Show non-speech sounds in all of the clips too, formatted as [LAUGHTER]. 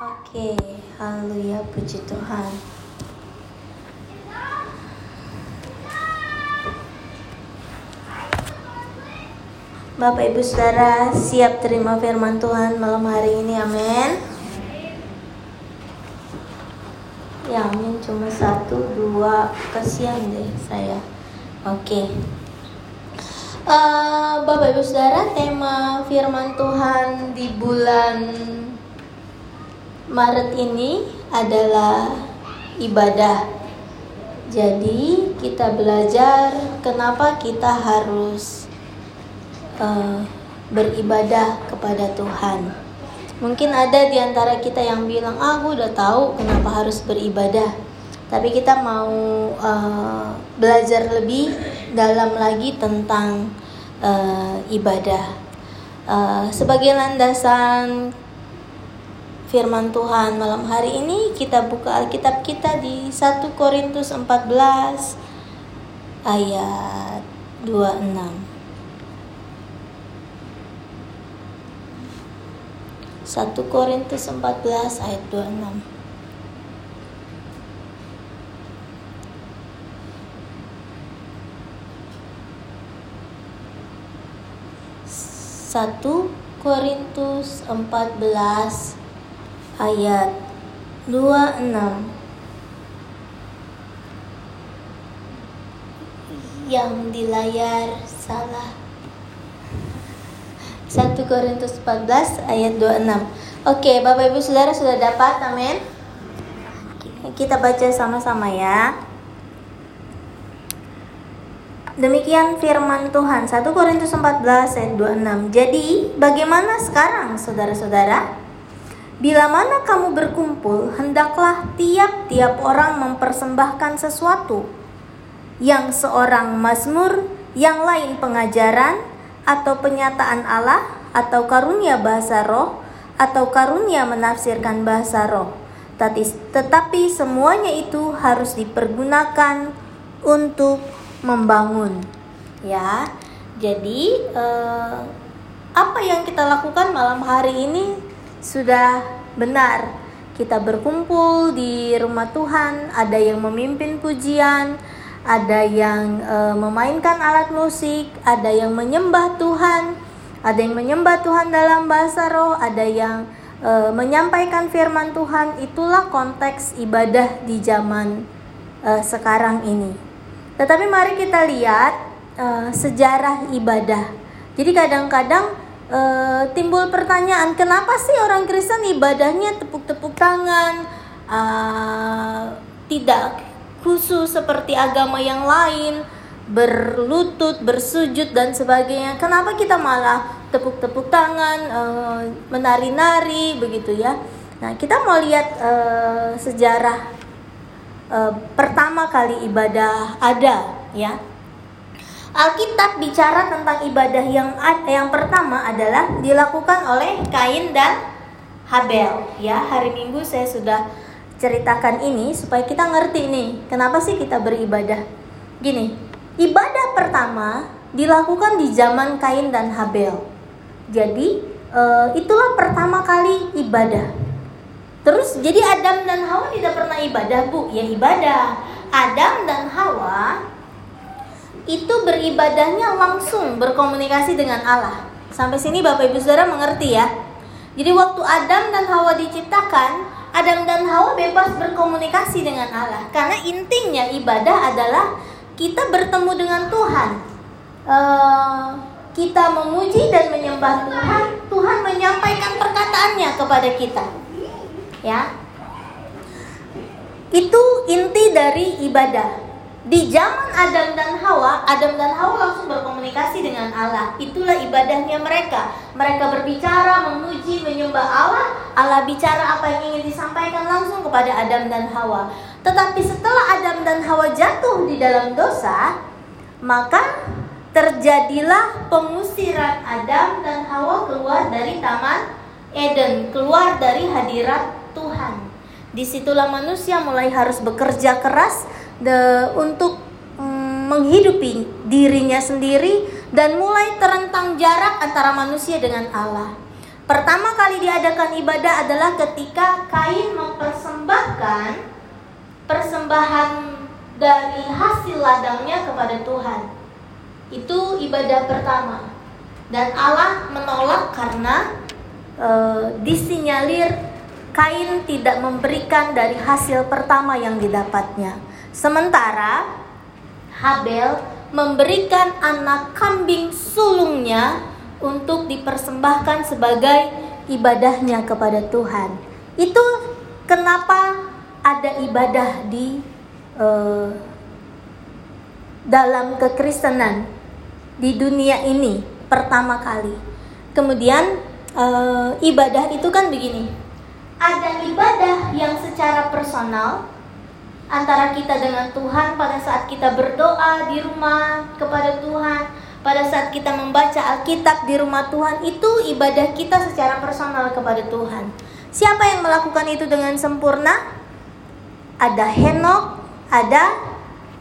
Oke, haleluya, puji Tuhan. Bapak Ibu Saudara siap terima firman Tuhan malam hari ini, amin. Ya, amin cuma satu, dua, kasihan deh saya. Oke. Uh, Bapak Ibu Saudara, tema firman Tuhan di bulan Maret ini adalah ibadah. Jadi, kita belajar kenapa kita harus uh, beribadah kepada Tuhan. Mungkin ada di antara kita yang bilang, "Ah, udah tahu kenapa harus beribadah." Tapi kita mau uh, belajar lebih dalam lagi tentang uh, ibadah. Uh, sebagai landasan firman Tuhan malam hari ini kita buka Alkitab kita di 1 Korintus 14 ayat 26. 1 Korintus 14 ayat 26. Satu Korintus 14 ayat 26 yang di layar salah. 1 Korintus 14 ayat 26 Oke Bapak Ibu Saudara sudah dapat amin. Kita baca sama-sama ya. Demikian firman Tuhan. 1 Korintus 14 ayat 26 Jadi bagaimana sekarang saudara-saudara Bila mana kamu berkumpul, hendaklah tiap-tiap orang mempersembahkan sesuatu. Yang seorang mazmur, yang lain pengajaran, atau penyataan Allah, atau karunia bahasa roh, atau karunia menafsirkan bahasa roh. Tetapi semuanya itu harus dipergunakan untuk membangun. Ya, jadi eh, apa yang kita lakukan malam hari ini sudah benar kita berkumpul di rumah Tuhan, ada yang memimpin pujian, ada yang e, memainkan alat musik, ada yang menyembah Tuhan, ada yang menyembah Tuhan dalam bahasa roh, ada yang e, menyampaikan firman Tuhan. Itulah konteks ibadah di zaman e, sekarang ini. Tetapi mari kita lihat e, sejarah ibadah. Jadi kadang-kadang uh, timbul pertanyaan kenapa sih orang Kristen ibadahnya tepuk-tepuk tangan? Uh, tidak khusus seperti agama yang lain berlutut bersujud dan sebagainya. Kenapa kita malah tepuk-tepuk tangan uh, menari-nari begitu ya? Nah kita mau lihat uh, sejarah uh, pertama kali ibadah ada ya Alkitab bicara tentang ibadah yang yang pertama adalah dilakukan oleh Kain dan Habel. Ya, hari Minggu saya sudah ceritakan ini supaya kita ngerti nih, kenapa sih kita beribadah. Gini, ibadah pertama dilakukan di zaman Kain dan Habel. Jadi, e, itulah pertama kali ibadah. Terus jadi Adam dan Hawa tidak pernah ibadah, Bu. Ya ibadah. Adam dan Hawa itu beribadahnya langsung berkomunikasi dengan Allah. Sampai sini Bapak Ibu Saudara mengerti ya. Jadi waktu Adam dan Hawa diciptakan, Adam dan Hawa bebas berkomunikasi dengan Allah. Karena intinya ibadah adalah kita bertemu dengan Tuhan. Uh, kita memuji dan menyembah Tuhan, Tuhan menyampaikan perkataannya kepada kita. Ya. Itu inti dari ibadah. Di zaman Adam dan Hawa, Adam dan Hawa langsung berkomunikasi dengan Allah. Itulah ibadahnya mereka. Mereka berbicara, memuji, menyembah Allah. Allah bicara apa yang ingin disampaikan langsung kepada Adam dan Hawa. Tetapi setelah Adam dan Hawa jatuh di dalam dosa, maka terjadilah pengusiran Adam dan Hawa keluar dari taman Eden, keluar dari hadirat Tuhan. Di situlah manusia mulai harus bekerja keras the, untuk mm, menghidupi dirinya sendiri dan mulai terentang jarak antara manusia dengan Allah. Pertama kali diadakan ibadah adalah ketika Kain mempersembahkan persembahan dari hasil ladangnya kepada Tuhan. Itu ibadah pertama. Dan Allah menolak karena e, disinyalir Kain tidak memberikan dari hasil pertama yang didapatnya. Sementara Habel memberikan anak kambing sulungnya untuk dipersembahkan sebagai ibadahnya kepada Tuhan. Itu kenapa ada ibadah di uh, dalam kekristenan di dunia ini pertama kali. Kemudian uh, ibadah itu kan begini. Ada ibadah yang secara personal antara kita dengan Tuhan pada saat kita berdoa di rumah kepada Tuhan pada saat kita membaca Alkitab di rumah Tuhan itu ibadah kita secara personal kepada Tuhan. Siapa yang melakukan itu dengan sempurna? Ada Henok, ada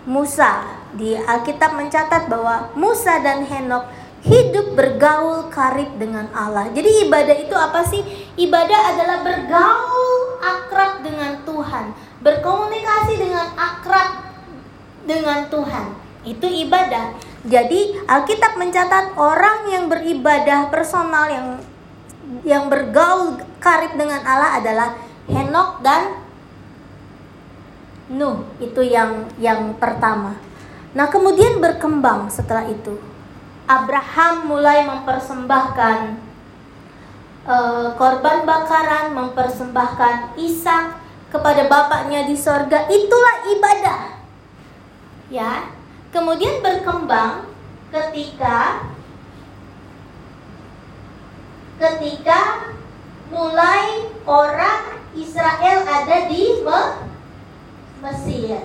Musa. Di Alkitab mencatat bahwa Musa dan Henok hidup bergaul karib dengan Allah. Jadi ibadah itu apa sih? Ibadah adalah bergaul akrab dengan Tuhan, berkomunikasi dengan akrab dengan Tuhan. Itu ibadah. Jadi Alkitab mencatat orang yang beribadah personal yang yang bergaul karib dengan Allah adalah Henok dan Nuh. Itu yang yang pertama. Nah, kemudian berkembang setelah itu. Abraham mulai mempersembahkan uh, korban bakaran, mempersembahkan Ishak kepada bapaknya di sorga. Itulah ibadah. Ya, kemudian berkembang ketika ketika mulai orang Israel ada di Mesir.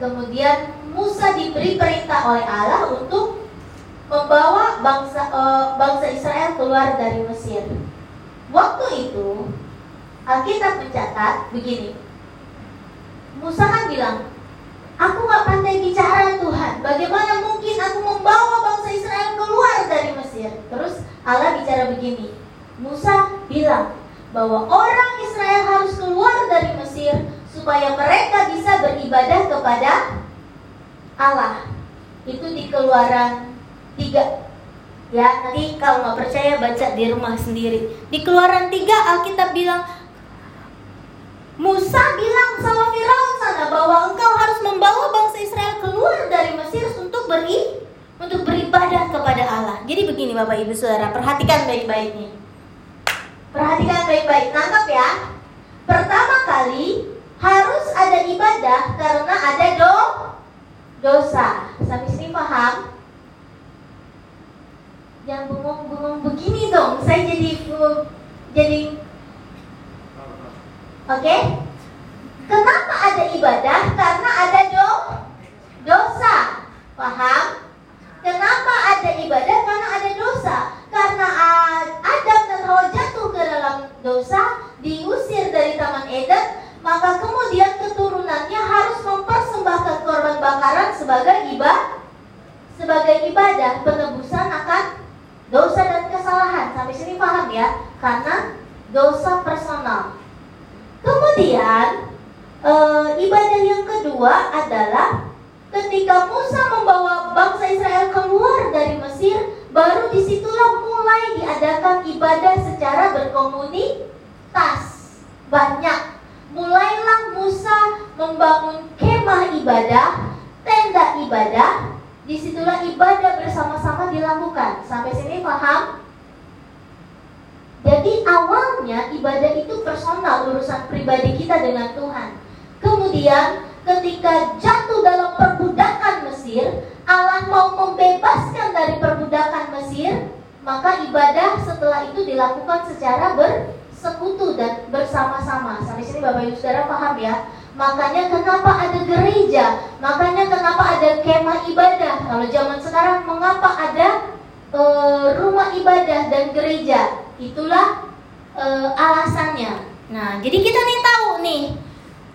Kemudian Musa diberi perintah oleh Allah untuk membawa bangsa uh, bangsa Israel keluar dari Mesir. Waktu itu Alkitab mencatat begini. Musa kan bilang, Aku gak pandai bicara Tuhan. Bagaimana mungkin aku membawa bangsa Israel keluar dari Mesir? Terus Allah bicara begini. Musa bilang bahwa orang Israel harus keluar dari Mesir Supaya mereka bisa beribadah kepada Allah. Itu di keluaran 3 Ya nanti kalau nggak percaya baca di rumah sendiri. Di keluaran 3 Alkitab bilang Musa bilang sama Firaun sana bahwa engkau harus membawa bangsa Israel keluar dari Mesir untuk beri untuk beribadah kepada Allah. Jadi begini Bapak Ibu Saudara, perhatikan baik-baik nih. Perhatikan baik-baik, nangkap ya. Pertama kali harus ada ibadah karena ada do dosa. Sampai sini paham? Yang bengong-bengong begini dong, saya jadi uh, jadi Oke? Okay? Kenapa ada ibadah? Karena ada do dosa. Paham? Kenapa ada ibadah? Karena ada dosa. Karena Adam dan Hawa jatuh ke dalam dosa, diusir dari Taman Eden, maka kemudian keturunannya harus mempersembahkan korban bakaran sebagai ibadah sebagai ibadah penebusan akan dosa dan kesalahan. Sampai sini paham ya? Karena dosa personal. Kemudian e, ibadah yang kedua adalah ketika Musa membawa bangsa Israel keluar dari Mesir, baru di situlah mulai diadakan ibadah secara berkomunitas banyak. Mulailah Musa membangun kemah ibadah, tenda ibadah, di situlah ibadah bersama-sama dilakukan. Sampai sini paham? Jadi awalnya ibadah itu personal urusan pribadi kita dengan Tuhan. Kemudian ketika jatuh dalam perbudakan Mesir, Allah mau membebaskan dari perbudakan Mesir, maka ibadah setelah itu dilakukan secara bersekutu dan bersama-sama. Sampai sini Bapak Ibu Saudara paham ya? Makanya kenapa ada gereja? Makanya kenapa ada kemah ibadah? Kalau zaman sekarang mengapa ada e, rumah ibadah dan gereja? Itulah e, alasannya. Nah, jadi kita nih tahu nih.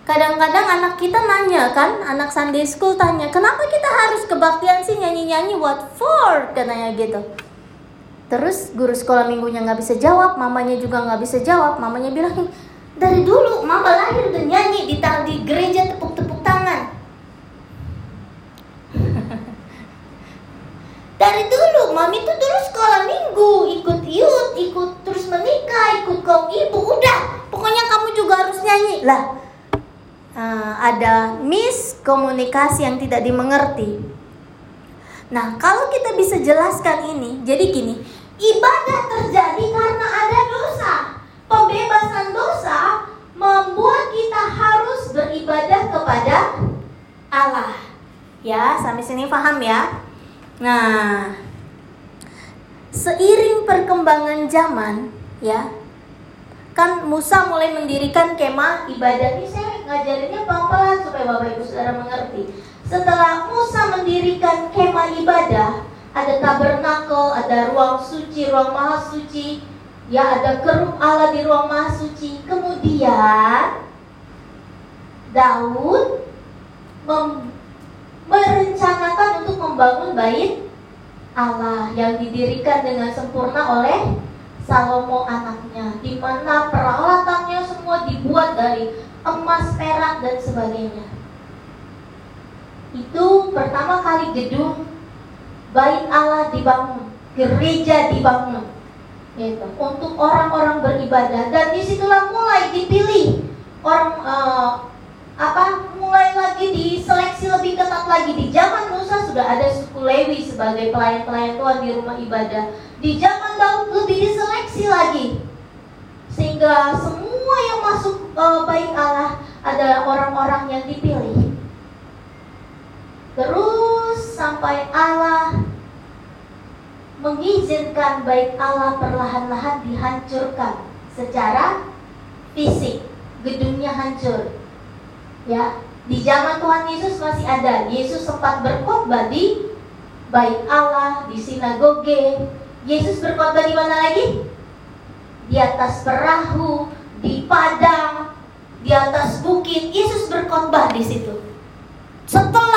Kadang-kadang anak kita nanya kan, anak Sunday school tanya, kenapa kita harus kebaktian sih nyanyi-nyanyi what for? Katanya gitu. Terus guru sekolah minggunya nggak bisa jawab, mamanya juga nggak bisa jawab. Mamanya bilang, dari dulu mama lahir udah nyanyi di, di gereja tepuk-tepuk tangan. Dari dulu mami tuh dulu sekolah minggu ikut youth ikut terus menikah ikut kaum ibu udah. Pokoknya kamu juga harus nyanyi. Lah uh, ada miskomunikasi yang tidak dimengerti. Nah kalau kita bisa jelaskan ini jadi gini ibadah terjadi karena ada dosa. Pembebasan dosa membuat kita harus beribadah kepada Allah. Ya sampai sini paham ya Nah, seiring perkembangan zaman, ya, kan Musa mulai mendirikan kemah ibadah. Ini saya ngajarinnya pelan-pelan supaya Bapak Ibu Saudara mengerti. Setelah Musa mendirikan kemah ibadah, ada tabernakel, ada ruang suci, ruang maha suci, ya ada kerup Allah di ruang maha suci. Kemudian Daud merencanakan untuk membangun bait Allah yang didirikan dengan sempurna oleh Salomo anaknya di mana peralatannya semua dibuat dari emas, perak dan sebagainya. Itu pertama kali gedung bait Allah dibangun, gereja dibangun. Gitu, untuk orang-orang beribadah dan di situlah mulai dipilih orang uh, apa mulai lagi diseleksi lebih ketat lagi. Di zaman Musa sudah ada suku Lewi sebagai pelayan-pelayan Tuhan di rumah ibadah. Di zaman Daud lebih diseleksi lagi. Sehingga semua yang masuk uh, baik Allah adalah orang-orang yang dipilih. Terus sampai Allah mengizinkan baik Allah perlahan-lahan dihancurkan secara fisik. Gedungnya hancur ya di zaman Tuhan Yesus masih ada. Yesus sempat berkhotbah di bait Allah di sinagoge. Yesus berkhotbah di mana lagi? Di atas perahu di padang di atas bukit. Yesus berkhotbah di situ. Setelah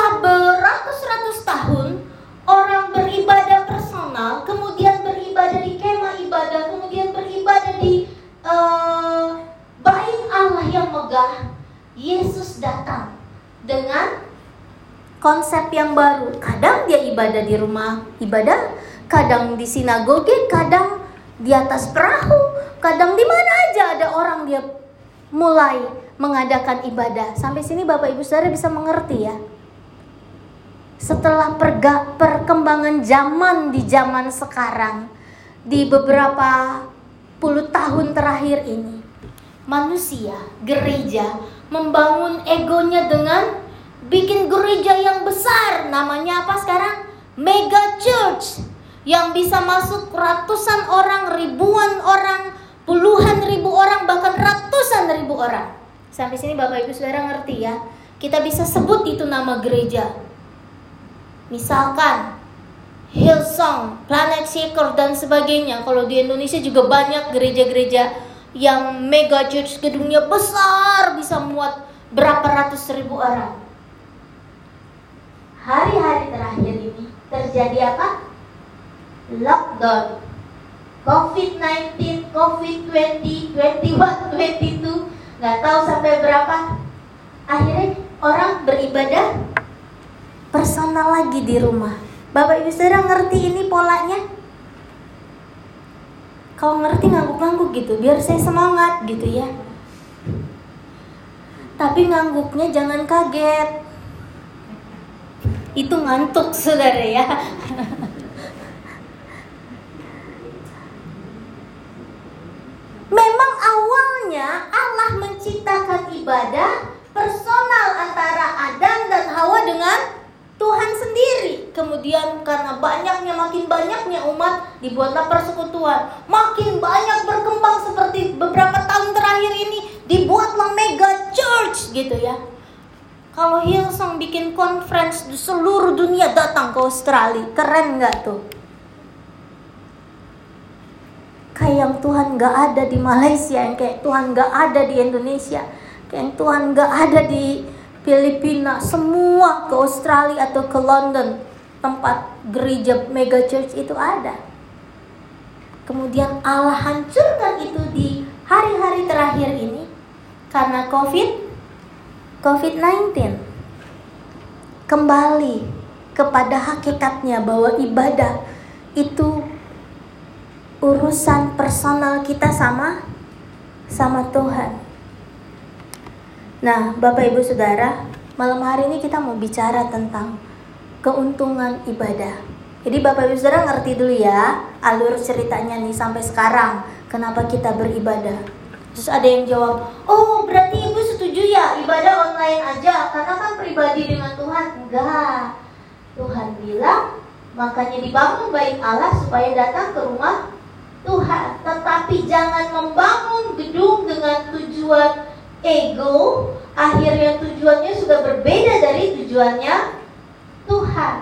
konsep yang baru. Kadang dia ibadah di rumah ibadah, kadang di sinagoge, kadang di atas perahu, kadang di mana aja ada orang dia mulai mengadakan ibadah. Sampai sini Bapak Ibu Saudara bisa mengerti ya. Setelah perga, perkembangan zaman di zaman sekarang, di beberapa puluh tahun terakhir ini, manusia, gereja membangun egonya dengan bikin gereja yang besar. Namanya apa sekarang? Mega Church yang bisa masuk ratusan orang, ribuan orang, puluhan ribu orang, bahkan ratusan ribu orang. Sampai sini Bapak Ibu Saudara ngerti ya? Kita bisa sebut itu nama gereja. Misalkan Hillsong, Planet Shaker dan sebagainya. Kalau di Indonesia juga banyak gereja-gereja yang mega church gedungnya besar bisa muat berapa ratus ribu orang. Hari-hari terakhir ini terjadi apa? Lockdown. COVID-19, COVID-20, 21, 22, nggak tahu sampai berapa. Akhirnya orang beribadah personal lagi di rumah. Bapak Ibu Saudara ngerti ini polanya? kalau ngerti ngangguk-ngangguk gitu biar saya semangat gitu ya tapi ngangguknya jangan kaget itu ngantuk saudara ya Memang awalnya Allah menciptakan ibadah personal antara Adam dan Hawa dengan Tuhan sendiri. Kemudian karena banyaknya makin banyaknya umat dibuatlah persekutuan. Makin banyak berkembang seperti beberapa tahun terakhir ini dibuatlah mega church gitu ya. Kalau Hillsong bikin conference di seluruh dunia datang ke Australia, keren nggak tuh? Kayak yang Tuhan nggak ada di Malaysia, yang kayak Tuhan nggak ada di Indonesia, kayak yang Tuhan nggak ada di Filipina, semua ke Australia atau ke London tempat gereja mega church itu ada. kemudian Allah hancurkan itu di hari-hari terakhir ini karena COVID COVID-19 kembali kepada hakikatnya bahwa ibadah itu urusan personal kita sama sama Tuhan. Nah, Bapak Ibu Saudara, malam hari ini kita mau bicara tentang keuntungan ibadah. Jadi Bapak Ibu Saudara ngerti dulu ya alur ceritanya nih sampai sekarang kenapa kita beribadah. Terus ada yang jawab, "Oh, berarti Ibu setuju ya ibadah online aja karena kan pribadi dengan Tuhan?" Enggak. Tuhan bilang, makanya dibangun bait Allah supaya datang ke rumah Tuhan. Tetapi jangan membangun gedung dengan tujuan ego, akhirnya tujuannya sudah berbeda dari tujuannya Tuhan.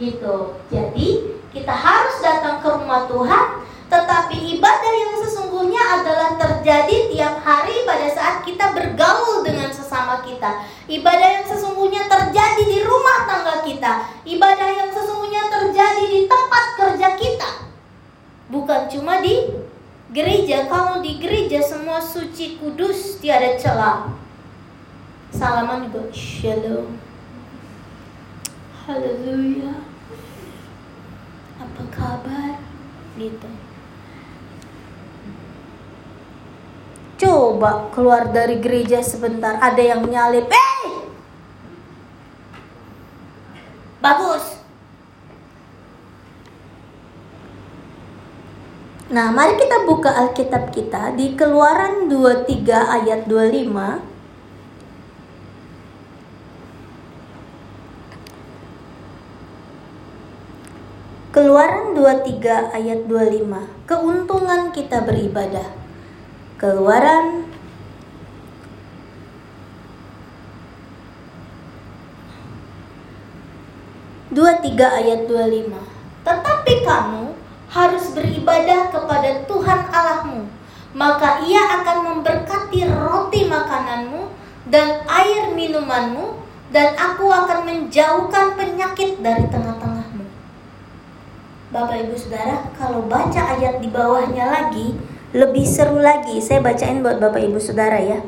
Gitu. Jadi, kita harus datang ke rumah Tuhan, tetapi ibadah yang sesungguhnya adalah terjadi tiap hari pada saat kita bergaul dengan sesama kita. Ibadah yang sesungguhnya terjadi di rumah tangga kita. Ibadah yang sesungguhnya terjadi di tempat kerja kita bukan cuma di gereja. Kalau di gereja semua suci kudus tiada celah. Salaman juga shalom. Haleluya. Apa kabar? Gitu. Coba keluar dari gereja sebentar, ada yang nyalip. Eh! Bagus. Nah, mari kita buka Alkitab kita di Keluaran 23 ayat 25. Keluaran 23 ayat 25. Keuntungan kita beribadah. Keluaran dua tiga ayat dua lima. Tetapi kamu harus beribadah kepada Tuhan Allahmu, maka Ia akan memberkati roti makananmu dan air minumanmu, dan aku akan menjauhkan penyakit dari tengah-tengahmu. Bapak Ibu Saudara, kalau baca ayat di bawahnya lagi, lebih seru lagi. Saya bacain buat Bapak Ibu Saudara ya.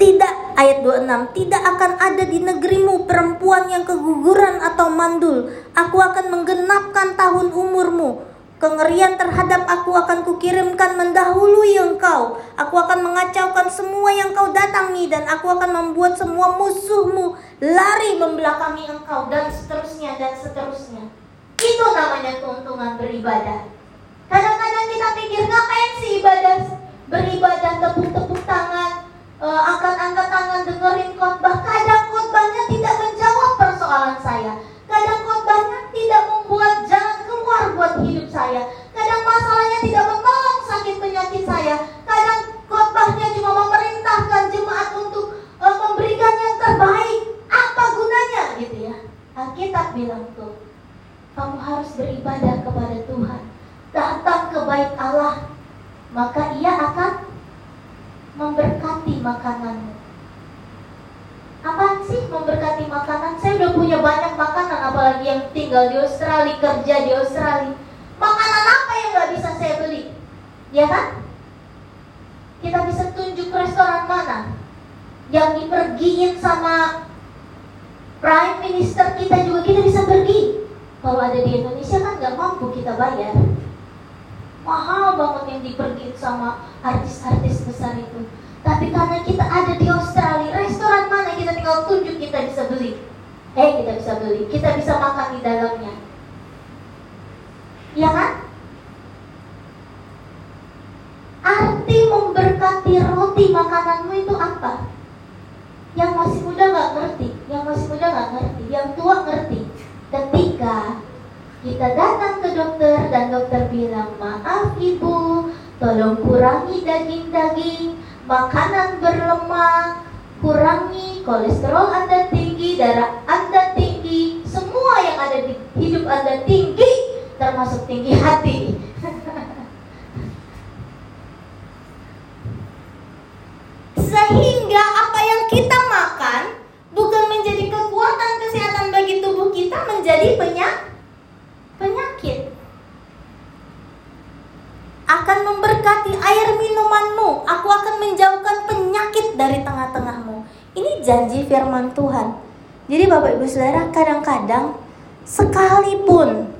Tidak, ayat 26, tidak akan ada di negerimu perempuan yang keguguran atau mandul. Aku akan menggenapkan tahun umurmu. Kengerian terhadap aku akan kukirimkan mendahului engkau. Aku akan mengacaukan semua yang kau datangi dan aku akan membuat semua musuhmu lari membelakangi engkau dan seterusnya dan seterusnya. Itu namanya keuntungan beribadah. Kadang-kadang kita pikir ngapain sih ibadah beribadah tepuk-tepuk tangan, uh, akan angkat tangan dengerin khotbah. Kadang khotbahnya tidak menjawab persoalan saya. Kadang khotbahnya tidak membuat jalan keluar buat hidup saya. Kadang masalahnya tidak menolong sakit penyakit saya. Kadang khotbahnya cuma memerintahkan jemaat untuk uh, memberikan yang terbaik. Apa gunanya gitu ya? Alkitab bilang tuh, kamu harus beribadah kepada Tuhan. Datang ke bait Allah, maka ia akan memberkati makananmu. Apa sih memberkati makanan? Saya udah punya banyak makanan, apalagi yang tinggal di Australia, kerja di Australia. Makanan apa yang gak bisa saya beli? Ya kan? Kita bisa tunjuk restoran mana yang dipergiin sama Prime Minister kita juga kita bisa pergi. Kalau ada di Indonesia kan nggak mampu kita bayar mahal banget yang dipergi sama artis-artis besar itu. Tapi karena kita ada di Australia, restoran mana kita tinggal tunjuk kita bisa beli. Eh, kita bisa beli, kita bisa makan di dalamnya. Ya kan? Arti memberkati roti makananmu itu apa? Yang masih muda nggak ngerti, yang masih muda nggak ngerti, yang tua ngerti. Kita datang ke dokter dan dokter bilang, maaf ibu, tolong kurangi daging-daging, makanan berlemak, kurangi kolesterol Anda tinggi, darah Anda tinggi, semua yang ada di hidup Anda tinggi, termasuk tinggi hati. [LAUGHS] Sehingga apa yang kita makan bukan menjadi kekuatan kesehatan bagi tubuh kita menjadi penyakit penyakit. Minumanmu, aku akan menjauhkan penyakit dari tengah-tengahmu. Ini janji firman Tuhan. Jadi Bapak Ibu Saudara, kadang-kadang sekalipun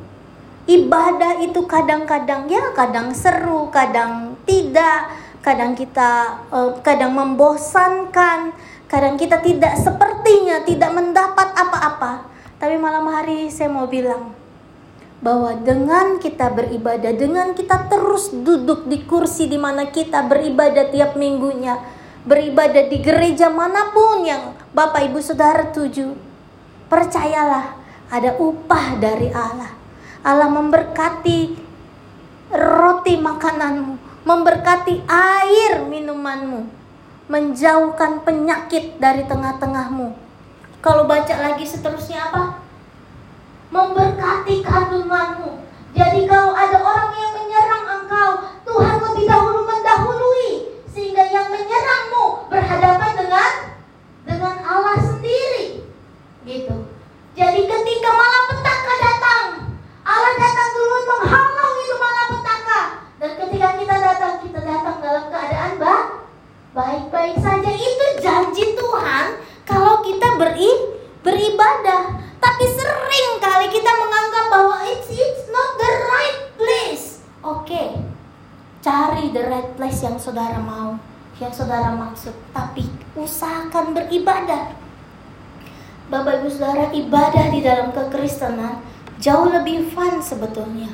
ibadah itu kadang-kadang ya kadang seru, kadang tidak, kadang kita uh, kadang membosankan, kadang kita tidak sepertinya tidak mendapat apa-apa. Tapi malam hari saya mau bilang bahwa dengan kita beribadah, dengan kita terus duduk di kursi di mana kita beribadah tiap minggunya, beribadah di gereja mana pun yang Bapak Ibu Saudara tuju, percayalah ada upah dari Allah. Allah memberkati roti makananmu, memberkati air minumanmu, menjauhkan penyakit dari tengah-tengahmu. Kalau baca lagi seterusnya apa? Memberkati kandunganmu. Jadi kalau ada orang yang menyerang engkau, Tuhan lebih dahulu mendahului sehingga yang menyerangmu berhadapan dengan dengan Allah sendiri. Gitu. Jadi ketika malapetaka datang, Allah datang dulu menghalau itu malapetaka. Dan ketika kita datang, kita datang dalam keadaan baik-baik saja. Itu janji Tuhan kalau kita beri, beribadah. Tapi sering kali kita menganggap bahwa it's, it's not the right place. Oke, okay. cari the right place yang saudara mau, yang saudara maksud. Tapi usahakan beribadah Bapak Ibu Saudara ibadah di dalam kekristenan jauh lebih fun sebetulnya.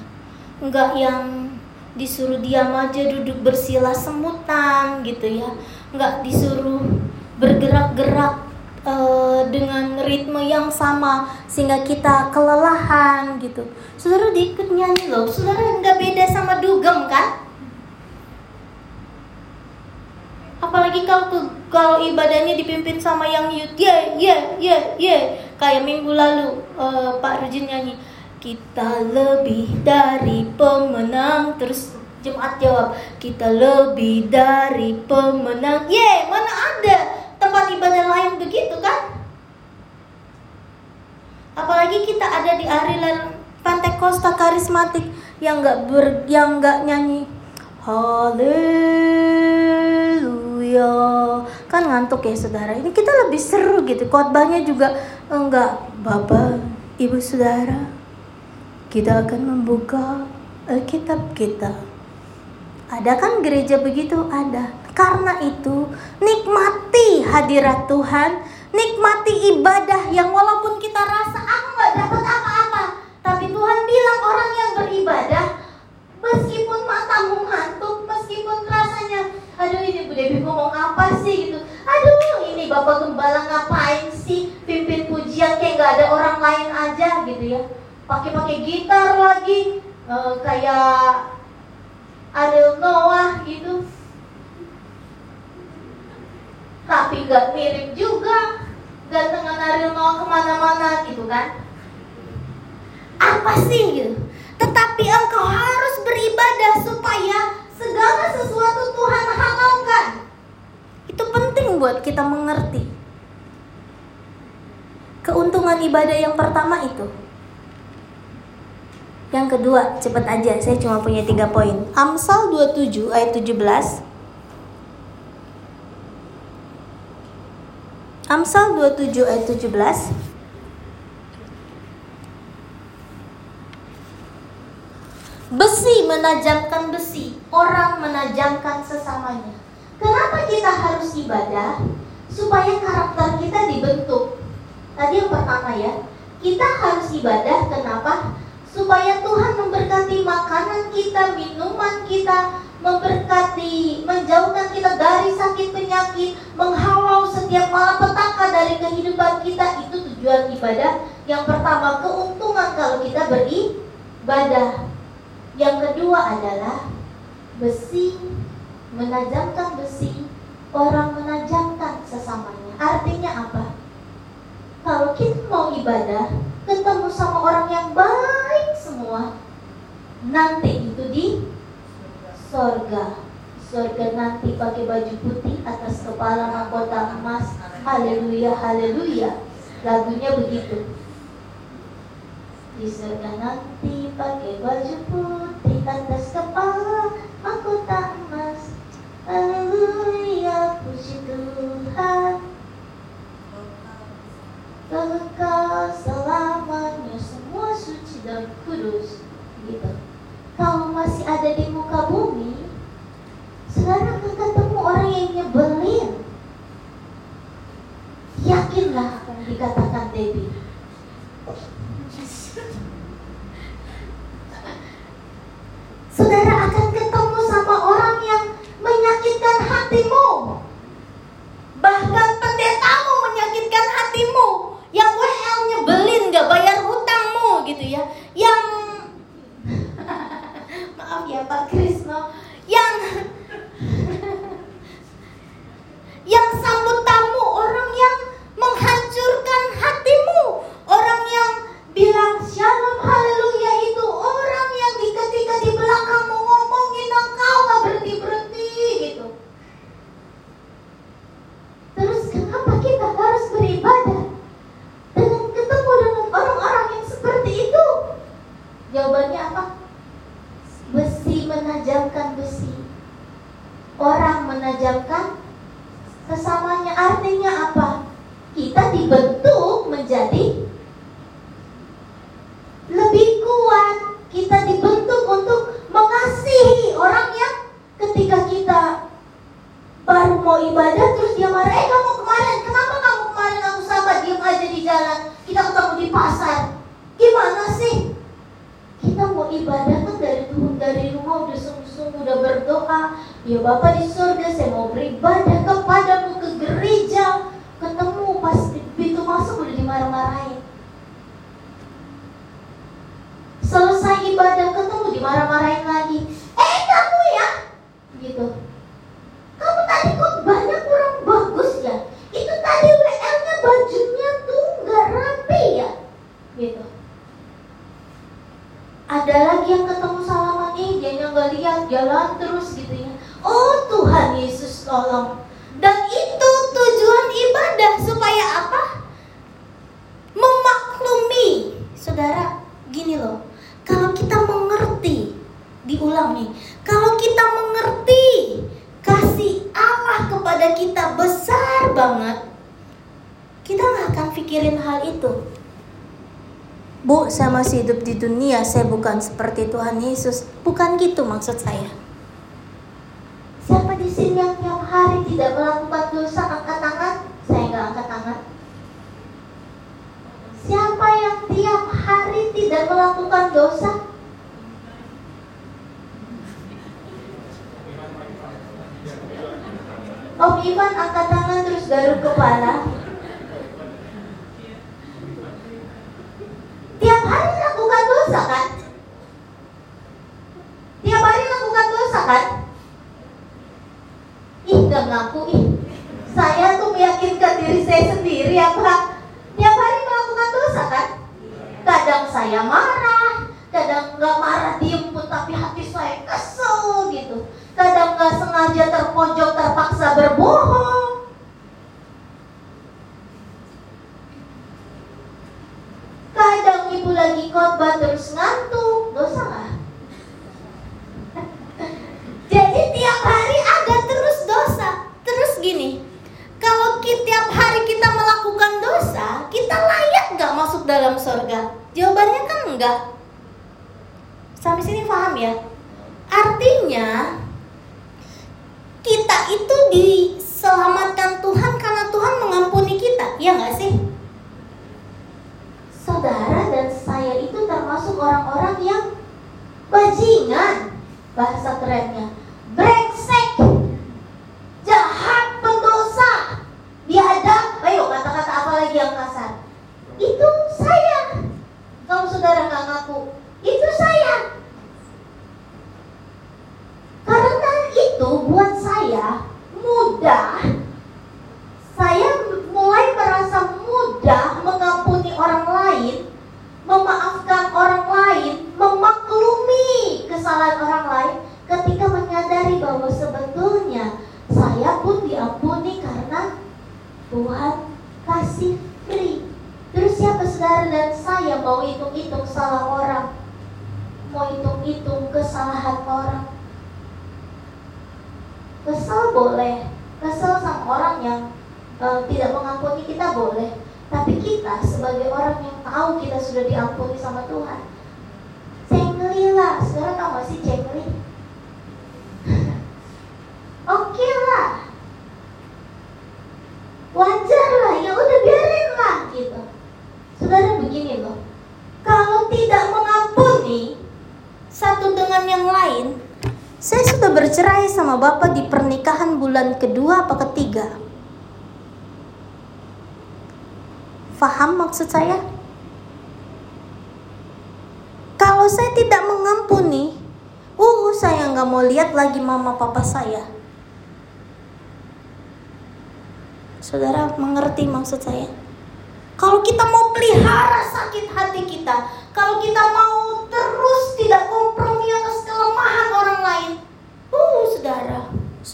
Enggak yang disuruh diam aja duduk bersila semutan gitu ya. Enggak disuruh bergerak-gerak uh, dengan ritme yang sama sehingga kita kelelahan gitu. Saudara diikut nyanyi loh. Saudara nggak beda sama dugem kan? apalagi kalau kalau ibadahnya dipimpin sama yang youth ya ya ya ya kayak minggu lalu uh, Pak Rujin nyanyi kita lebih dari pemenang terus jemaat jawab kita lebih dari pemenang ye yeah, mana ada ibadah lain begitu kan? Apalagi kita ada di arilan pantai Costa karismatik yang nggak ber yang nggak nyanyi haleluya. Kan ngantuk ya saudara. Ini kita lebih seru gitu. Khotbahnya juga enggak bapak ibu saudara kita akan membuka Alkitab kita. Ada kan gereja begitu? Ada karena itu nikmati hadirat Tuhan nikmati ibadah yang walaupun kita rasa aku nggak dapat apa-apa. Tapi Tuhan bilang orang yang beribadah meskipun matamu ngantuk meskipun rasanya aduh ini Bu Devi ngomong apa sih? gitu. Aduh ini Bapak Gembala ngapain sih? Pimpin pujian kayak nggak ada orang lain aja gitu ya. Pakai-pakai gitar lagi uh, kayak Ariel Noah gitu tapi nggak mirip juga gantengan Ariel Noah ke mana-mana gitu kan apa sih gitu tetapi engkau harus beribadah supaya segala sesuatu Tuhan halalkan. Itu penting buat kita mengerti. Keuntungan ibadah yang pertama itu. Yang kedua, cepat aja, saya cuma punya tiga poin. Amsal 27 ayat 17. Amsal 27 ayat 17. Besi menajamkan besi, orang menajamkan sesamanya. Kenapa kita harus ibadah? Supaya karakter kita dibentuk. Tadi yang pertama ya, kita harus ibadah kenapa? Supaya Tuhan memberkati makanan kita, minuman kita, memberkati, menjauhkan kita dari sakit penyakit, menghalau setiap malapetaka dari kehidupan kita. Itu tujuan ibadah. Yang pertama, keuntungan kalau kita beribadah. Yang kedua adalah besi menajamkan besi, orang menajamkan sesamanya. Artinya apa? Kalau kita mau ibadah, ketemu sama orang yang baik semua, nanti sorga. Sorga nanti pakai baju putih atas kepala mahkota emas. Haleluya, haleluya. Lagunya begitu. Di sorga nanti pakai baju putih atas kepala mahkota emas. Haleluya, puji Tuhan. Kekal selamanya semua suci dan kudus. Gitu kamu masih ada di muka bumi, saudara akan ketemu orang yang nyebelin. Yakinlah apa dikatakan Debbie. [LAUGHS] Saudara akan ketemu けた。kalau kita mengerti diulangi kalau kita mengerti kasih Allah kepada kita besar banget kita nggak akan pikirin hal itu Bu, saya masih hidup di dunia, saya bukan seperti Tuhan Yesus. Bukan gitu maksud saya. Siapa di sini yang tiap hari tidak melakukan tidak melakukan dosa? Om Ivan angkat tangan terus garuk kepala. Kalau tiap hari kita melakukan dosa, kita layak gak masuk dalam surga? Jawabannya kan enggak. Sampai sini paham ya? Artinya, kita itu diselamatkan Tuhan karena Tuhan mengampuni kita, ya nggak sih? Saudara dan saya itu termasuk orang-orang yang bajingan, bahasa kerennya, brengsek. Kedua apa ketiga Faham maksud saya? Kalau saya tidak mengampuni, uh saya nggak mau lihat lagi mama papa saya. Saudara mengerti maksud saya? Kalau kita mau pelihara sakit hati kita, kalau kita mau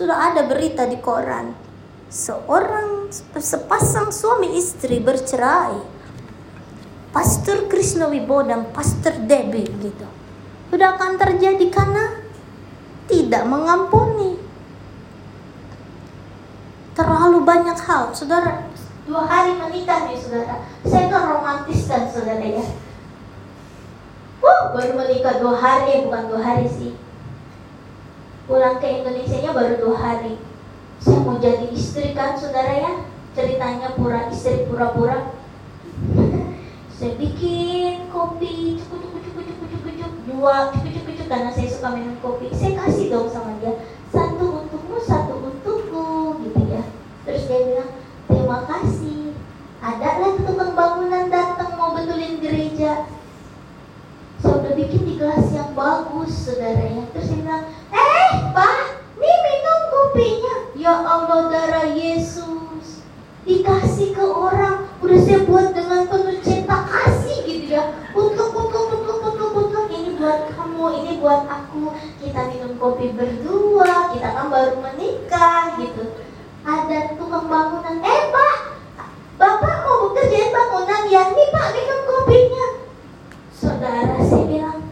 sudah ada berita di koran seorang sepasang suami istri bercerai. Pastor Krishna Wibo dan Pastor Debbie gitu. Sudah akan terjadi karena tidak mengampuni. Terlalu banyak hal, saudara. Dua hari menikah nih, saudara. Saya kan romantis kan, saudara ya. Wah, baru menikah dua hari, bukan dua hari sih. Pulang ke Indonesia nya baru dua hari. Saya mau jadi istri kan saudara ya? Ceritanya pura istri pura-pura. [LAUGHS] Saya bikin kopi cukup cukup cukup cukup cukup cukup dua cukup cukup cukup karena saya suka minum kopi. Saya kasih dong sama dia satu untukmu satu untukku gitu ya. Terus dia bilang terima kasih. Ada lah tukang bangunan datang mau betulin gereja. Saya udah bikin di gelas yang bagus saudara ya terus dia bilang eh pak Nih minum kopinya. Ya Allah darah Yesus. Dikasih ke orang. Udah saya buat dengan penuh cinta kasih gitu ya. Untuk, untuk, untuk, untuk, untuk. Ini buat kamu, ini buat aku. Kita minum kopi berdua. Kita kan baru menikah gitu. Ada tukang bangunan. Eh pak, Bapak mau bekerja bangunan ya? Nih pak minum kopinya. Saudara saya bilang,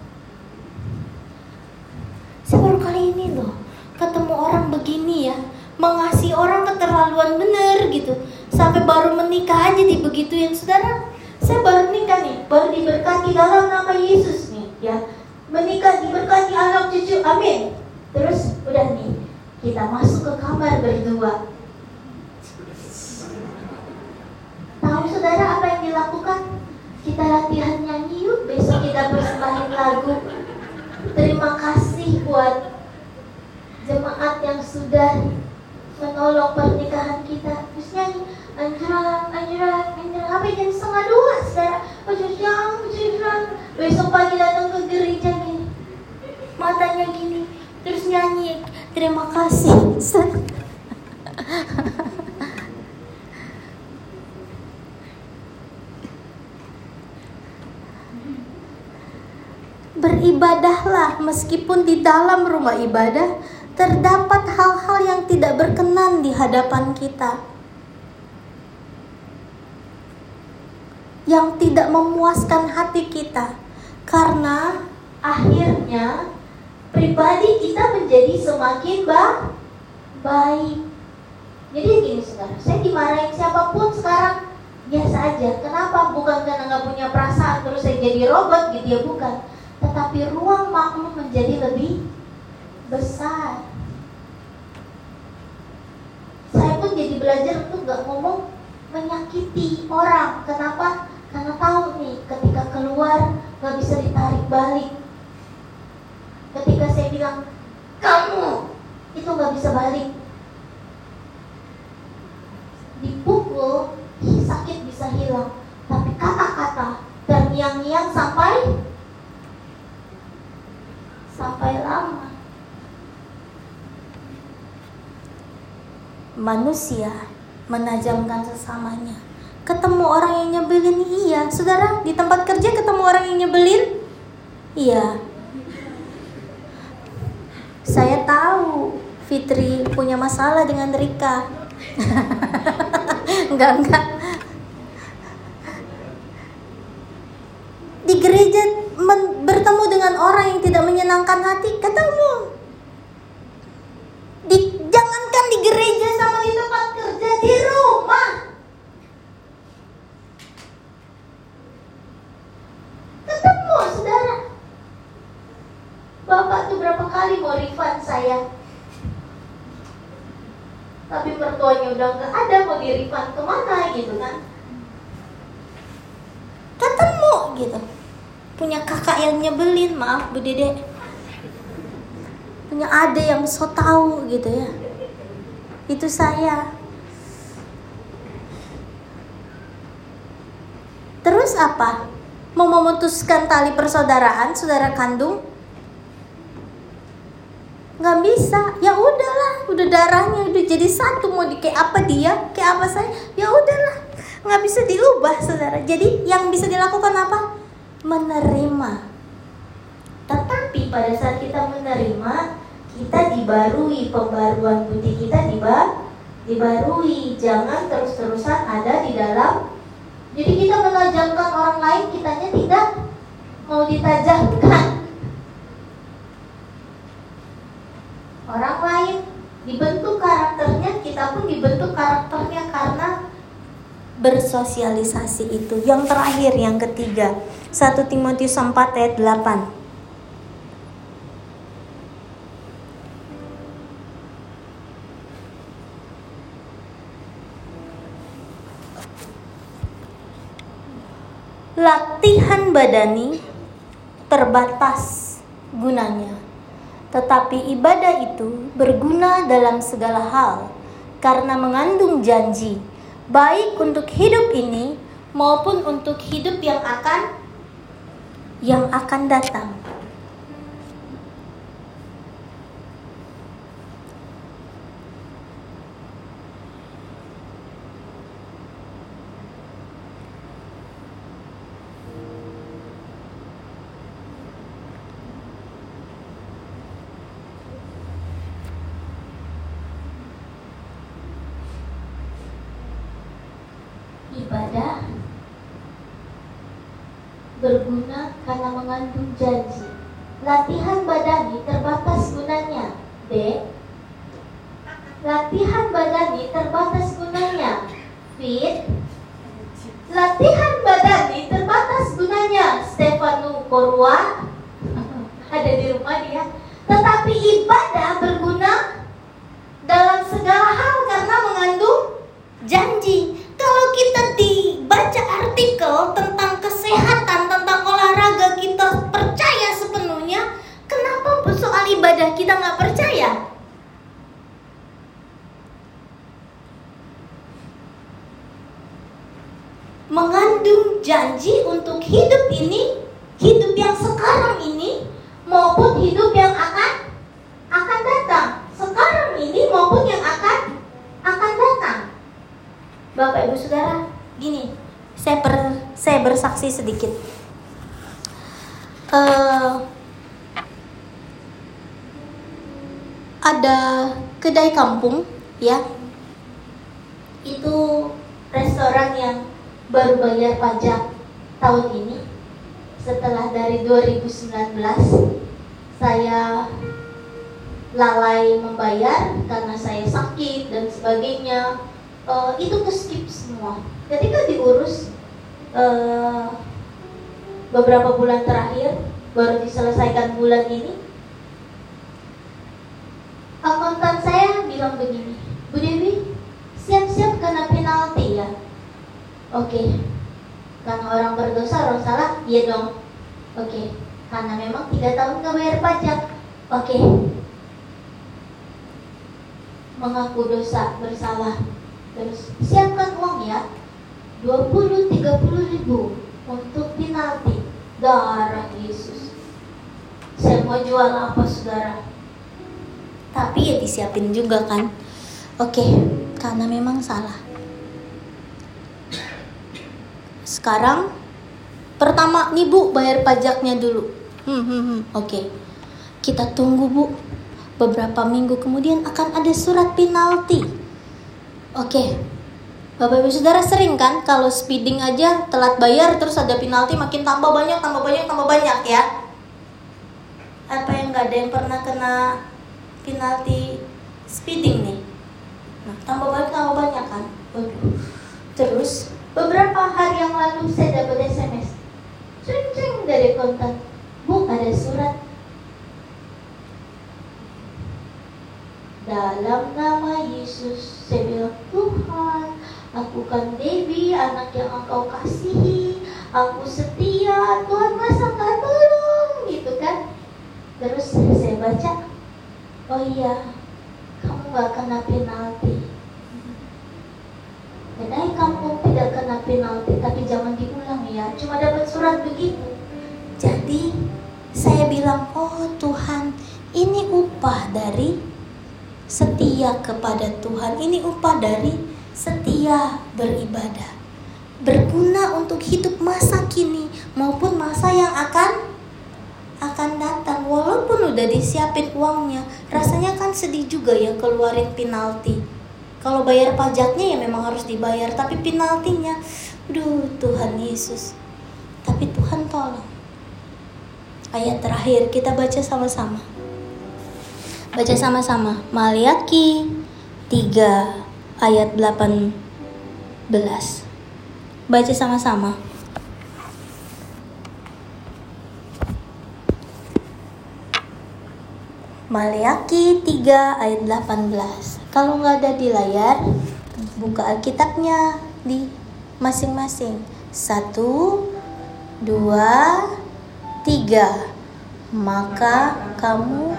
saya baru kali ini loh ketemu orang begini ya mengasihi orang keterlaluan bener gitu. Sampai baru menikah aja di begitu yang saudara saya baru nikah nih baru diberkati dalam nama Yesus nih ya. Menikah diberkati anak cucu amin. Terus udah nih kita masuk ke kamar berdua. Tahu saudara apa yang dilakukan? Kita latihan nyanyi yuk besok kita persembahin lagu. Terima kasih buat jemaat yang sudah menolong pernikahan kita. Terus nyanyi anjuran anjuran anjuran apa jam setengah dua saudara. Anjuran anjuran besok pagi datang ke gereja gini. Matanya gini. Terus nyanyi. Terima kasih [LAUGHS] beribadahlah meskipun di dalam rumah ibadah terdapat hal-hal yang tidak berkenan di hadapan kita, yang tidak memuaskan hati kita, karena akhirnya pribadi kita menjadi semakin ba baik. Jadi gini saudara, saya dimarahin siapa pun sekarang biasa aja. Kenapa? Bukan karena nggak punya perasaan terus saya jadi robot gitu ya, bukan. Tetapi ruang maklum menjadi lebih besar saya pun jadi belajar untuk gak ngomong menyakiti orang. Kenapa? Karena tahu nih, ketika keluar gak bisa ditarik balik. Ketika saya bilang kamu itu gak bisa balik. Dipukul, sakit bisa hilang. Tapi kata-kata terngiang-ngiang sampai sampai lama. Manusia menajamkan sesamanya. Ketemu orang yang nyebelin, iya. Saudara, di tempat kerja ketemu orang yang nyebelin? Iya. Saya tahu Fitri punya masalah dengan Rika. [LAUGHS] enggak, enggak. Di gereja bertemu dengan orang yang tidak menyenangkan hati, ketemu. Di, jangan tapi mertuanya udah nggak ada mau diripan ke mana gitu kan ketemu gitu punya kakak yang dede. Punya ade yang so tahu gitu ya. Itu saya. Terus apa? Mau memutuskan tali persaudaraan saudara kandung? Nggak bisa. Ya udahlah udah darahnya udah jadi satu. Mau di kayak apa dia kayak apa saya? Ya udahlah. Nggak bisa diubah saudara. Jadi yang bisa dilakukan apa? Menerima pada saat kita menerima kita dibarui pembaruan budi kita diba dibarui. Jangan terus-terusan ada di dalam jadi kita menajamkan orang lain kitanya tidak mau ditajamkan. Orang lain dibentuk karakternya kita pun dibentuk karakternya karena bersosialisasi itu. Yang terakhir yang ketiga. 1 Timotius 4 ayat 8 Latihan badani terbatas gunanya tetapi ibadah itu berguna dalam segala hal karena mengandung janji, baik untuk hidup ini maupun untuk hidup yang akan yang akan datang. Berguna karena mengandung janji. Latihan badani terbatas gunanya. D. Latihan badani terbatas gunanya. Fit. Latihan badani terbatas gunanya. Stefano Korwa [LAUGHS] ada di rumah dia. Tetapi ibadah berguna dalam segala hal karena mengandung janji. Kita nggak percaya? Mengandung janji untuk hidup ini, hidup yang sekarang ini, maupun hidup yang akan akan datang. Sekarang ini maupun yang akan akan datang. Bapak Ibu Saudara, gini, saya ber, saya bersaksi sedikit. Uh, ada kedai kampung, ya, itu restoran yang baru bayar pajak tahun ini. Setelah dari 2019, saya lalai membayar karena saya sakit dan sebagainya uh, itu ke skip semua. Ketika diurus uh, beberapa bulan terakhir baru diselesaikan bulan ini, akuntan saya bilang begini, Bu Dewi, siap-siap kena penalti ya. Oke, karena orang berdosa orang salah, iya dong. Oke, karena memang tiga tahun nggak bayar pajak. Oke, mengaku dosa bersalah. Terus siapkan uang ya. 20-30 ribu untuk penalti. Darah Yesus. Saya mau jual apa saudara tapi ya disiapin juga kan oke karena memang salah sekarang pertama nih bu bayar pajaknya dulu hmm, hmm, hmm. oke kita tunggu bu beberapa minggu kemudian akan ada surat penalti Oke. Bapak Ibu Saudara sering kan kalau speeding aja telat bayar terus ada penalti makin tambah banyak, tambah banyak, tambah banyak ya? Apa yang nggak ada yang pernah kena penalti speeding nih? Nah, tambah banyak, tambah banyak kan? Terus beberapa hari yang lalu saya dapat SMS. Ceng-ceng dari kontak. Bu, ada surat dalam nama Yesus saya bilang Tuhan aku kan Debbie anak yang engkau kasihi aku setia Tuhan masa nggak tolong gitu kan terus saya baca oh iya kamu nggak kena penalti. Bedai kamu tidak kena penalti tapi jangan diulang ya. Cuma dapat surat begitu. Jadi saya bilang oh Tuhan ini upah dari setia kepada Tuhan. Ini upah dari setia beribadah. Berguna untuk hidup masa kini maupun masa yang akan akan datang walaupun udah disiapin uangnya rasanya kan sedih juga ya keluarin penalti kalau bayar pajaknya ya memang harus dibayar tapi penaltinya duh Tuhan Yesus tapi Tuhan tolong ayat terakhir kita baca sama-sama. Baca sama-sama. Maliaki 3 ayat 18. Baca sama-sama. Maliaki 3 ayat 18. Kalau nggak ada di layar, buka Alkitabnya di masing-masing. Satu, dua, tiga maka kamu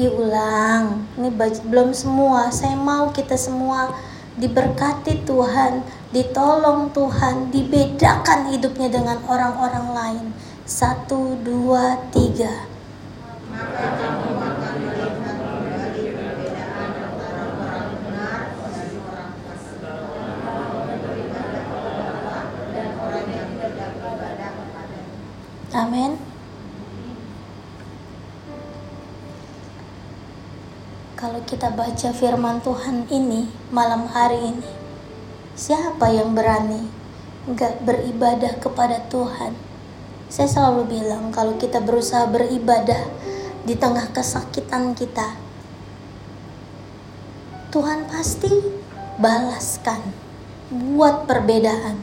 diulang. Ini belum semua. Saya mau kita semua diberkati Tuhan. Ditolong Tuhan. Dibedakan hidupnya dengan orang-orang lain. Satu dua tiga. Amin. Kalau kita baca firman Tuhan ini malam hari ini, siapa yang berani nggak beribadah kepada Tuhan? Saya selalu bilang kalau kita berusaha beribadah di tengah kesakitan kita, Tuhan pasti balaskan buat perbedaan.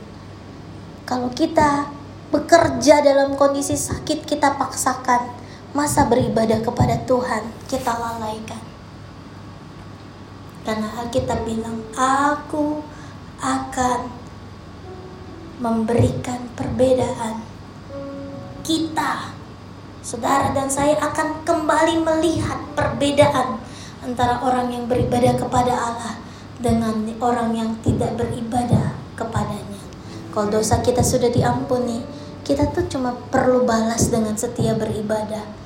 Kalau kita bekerja dalam kondisi sakit kita paksakan masa beribadah kepada Tuhan kita lalaikan karena Alkitab bilang aku akan memberikan perbedaan kita saudara dan saya akan kembali melihat perbedaan antara orang yang beribadah kepada Allah dengan orang yang tidak beribadah kepadanya kalau dosa kita sudah diampuni kita tuh cuma perlu balas dengan setia beribadah.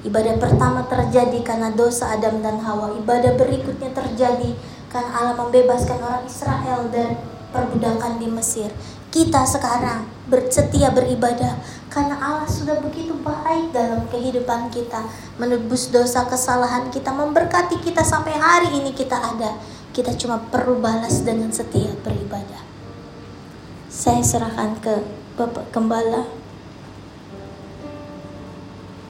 Ibadah pertama terjadi karena dosa Adam dan Hawa. Ibadah berikutnya terjadi karena Allah membebaskan orang Israel dari perbudakan di Mesir. Kita sekarang bersetia beribadah karena Allah sudah begitu baik dalam kehidupan kita, menebus dosa kesalahan kita, memberkati kita sampai hari ini kita ada. Kita cuma perlu balas dengan setia beribadah. Saya serahkan ke Bapak Gembala